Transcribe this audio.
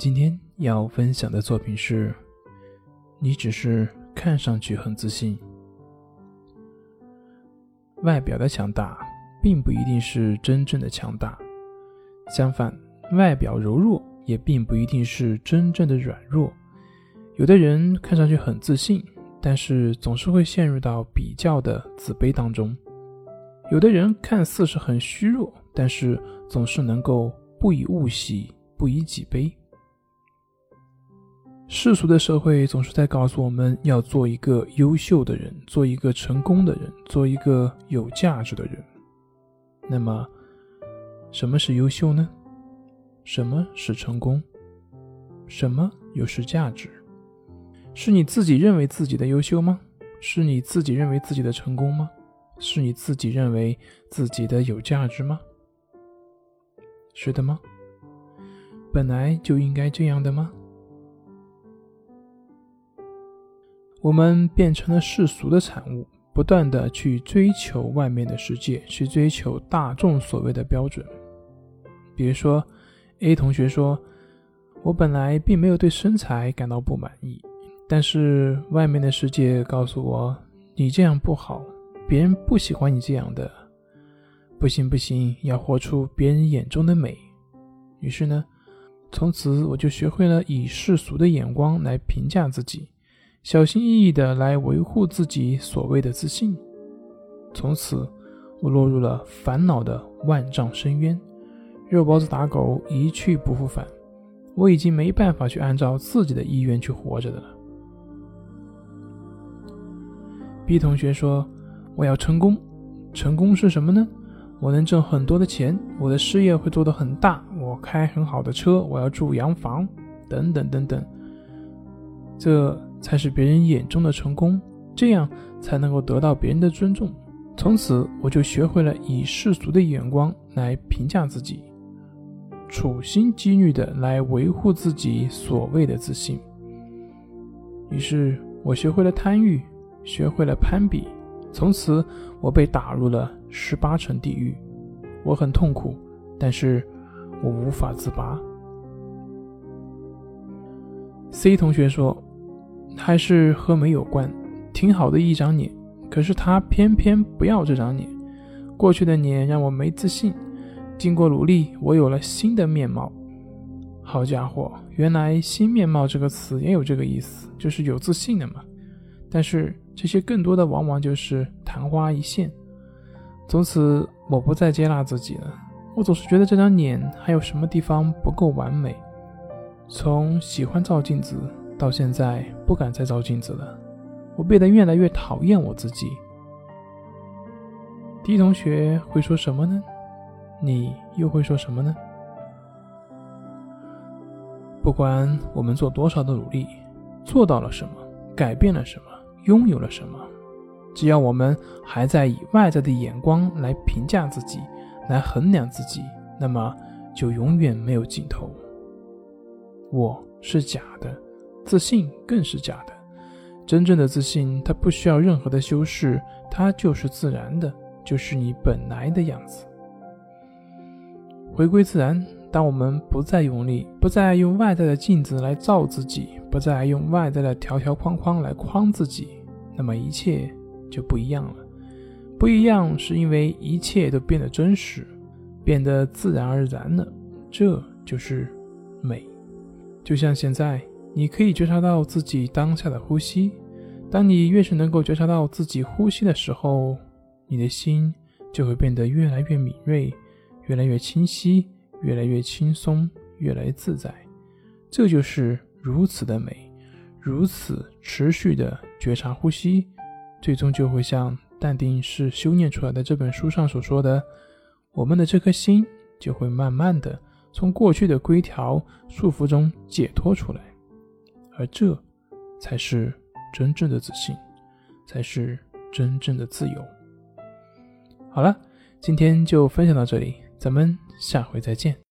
今天要分享的作品是：你只是看上去很自信。外表的强大，并不一定是真正的强大；相反，外表柔弱，也并不一定是真正的软弱。有的人看上去很自信，但是总是会陷入到比较的自卑当中；有的人看似是很虚弱，但是总是能够不以物喜，不以己悲。世俗的社会总是在告诉我们要做一个优秀的人，做一个成功的人，做一个有价值的人。那么，什么是优秀呢？什么是成功？什么又是价值？是你自己认为自己的优秀吗？是你自己认为自己的成功吗？是你自己认为自己的有价值吗？是的吗？本来就应该这样的吗？我们变成了世俗的产物，不断的去追求外面的世界，去追求大众所谓的标准。比如说，A 同学说：“我本来并没有对身材感到不满意，但是外面的世界告诉我，你这样不好，别人不喜欢你这样的。不行不行，要活出别人眼中的美。”于是呢，从此我就学会了以世俗的眼光来评价自己。小心翼翼的来维护自己所谓的自信，从此我落入了烦恼的万丈深渊，肉包子打狗一去不复返。我已经没办法去按照自己的意愿去活着的了。B 同学说：“我要成功，成功是什么呢？我能挣很多的钱，我的事业会做得很大，我开很好的车，我要住洋房，等等等等。”这。才是别人眼中的成功，这样才能够得到别人的尊重。从此，我就学会了以世俗的眼光来评价自己，处心积虑的来维护自己所谓的自信。于是，我学会了贪欲，学会了攀比。从此，我被打入了十八层地狱。我很痛苦，但是我无法自拔。C 同学说。还是和美有关，挺好的一张脸，可是他偏偏不要这张脸。过去的脸让我没自信，经过努力，我有了新的面貌。好家伙，原来“新面貌”这个词也有这个意思，就是有自信的嘛。但是这些更多的往往就是昙花一现。从此，我不再接纳自己了。我总是觉得这张脸还有什么地方不够完美。从喜欢照镜子。到现在不敢再照镜子了，我变得越来越讨厌我自己。D 同学会说什么呢？你又会说什么呢？不管我们做多少的努力，做到了什么，改变了什么，拥有了什么，只要我们还在以外在的眼光来评价自己，来衡量自己，那么就永远没有尽头。我是假的。自信更是假的，真正的自信，它不需要任何的修饰，它就是自然的，就是你本来的样子。回归自然，当我们不再用力，不再用外在的镜子来照自己，不再用外在的条条框框来框自己，那么一切就不一样了。不一样，是因为一切都变得真实，变得自然而然了。这就是美，就像现在。你可以觉察到自己当下的呼吸。当你越是能够觉察到自己呼吸的时候，你的心就会变得越来越敏锐，越来越清晰，越来越轻松，越来越自在。这就是如此的美，如此持续的觉察呼吸，最终就会像《淡定是修炼出来的》这本书上所说的，我们的这颗心就会慢慢的从过去的规条束缚中解脱出来。而这，才是真正的自信，才是真正的自由。好了，今天就分享到这里，咱们下回再见。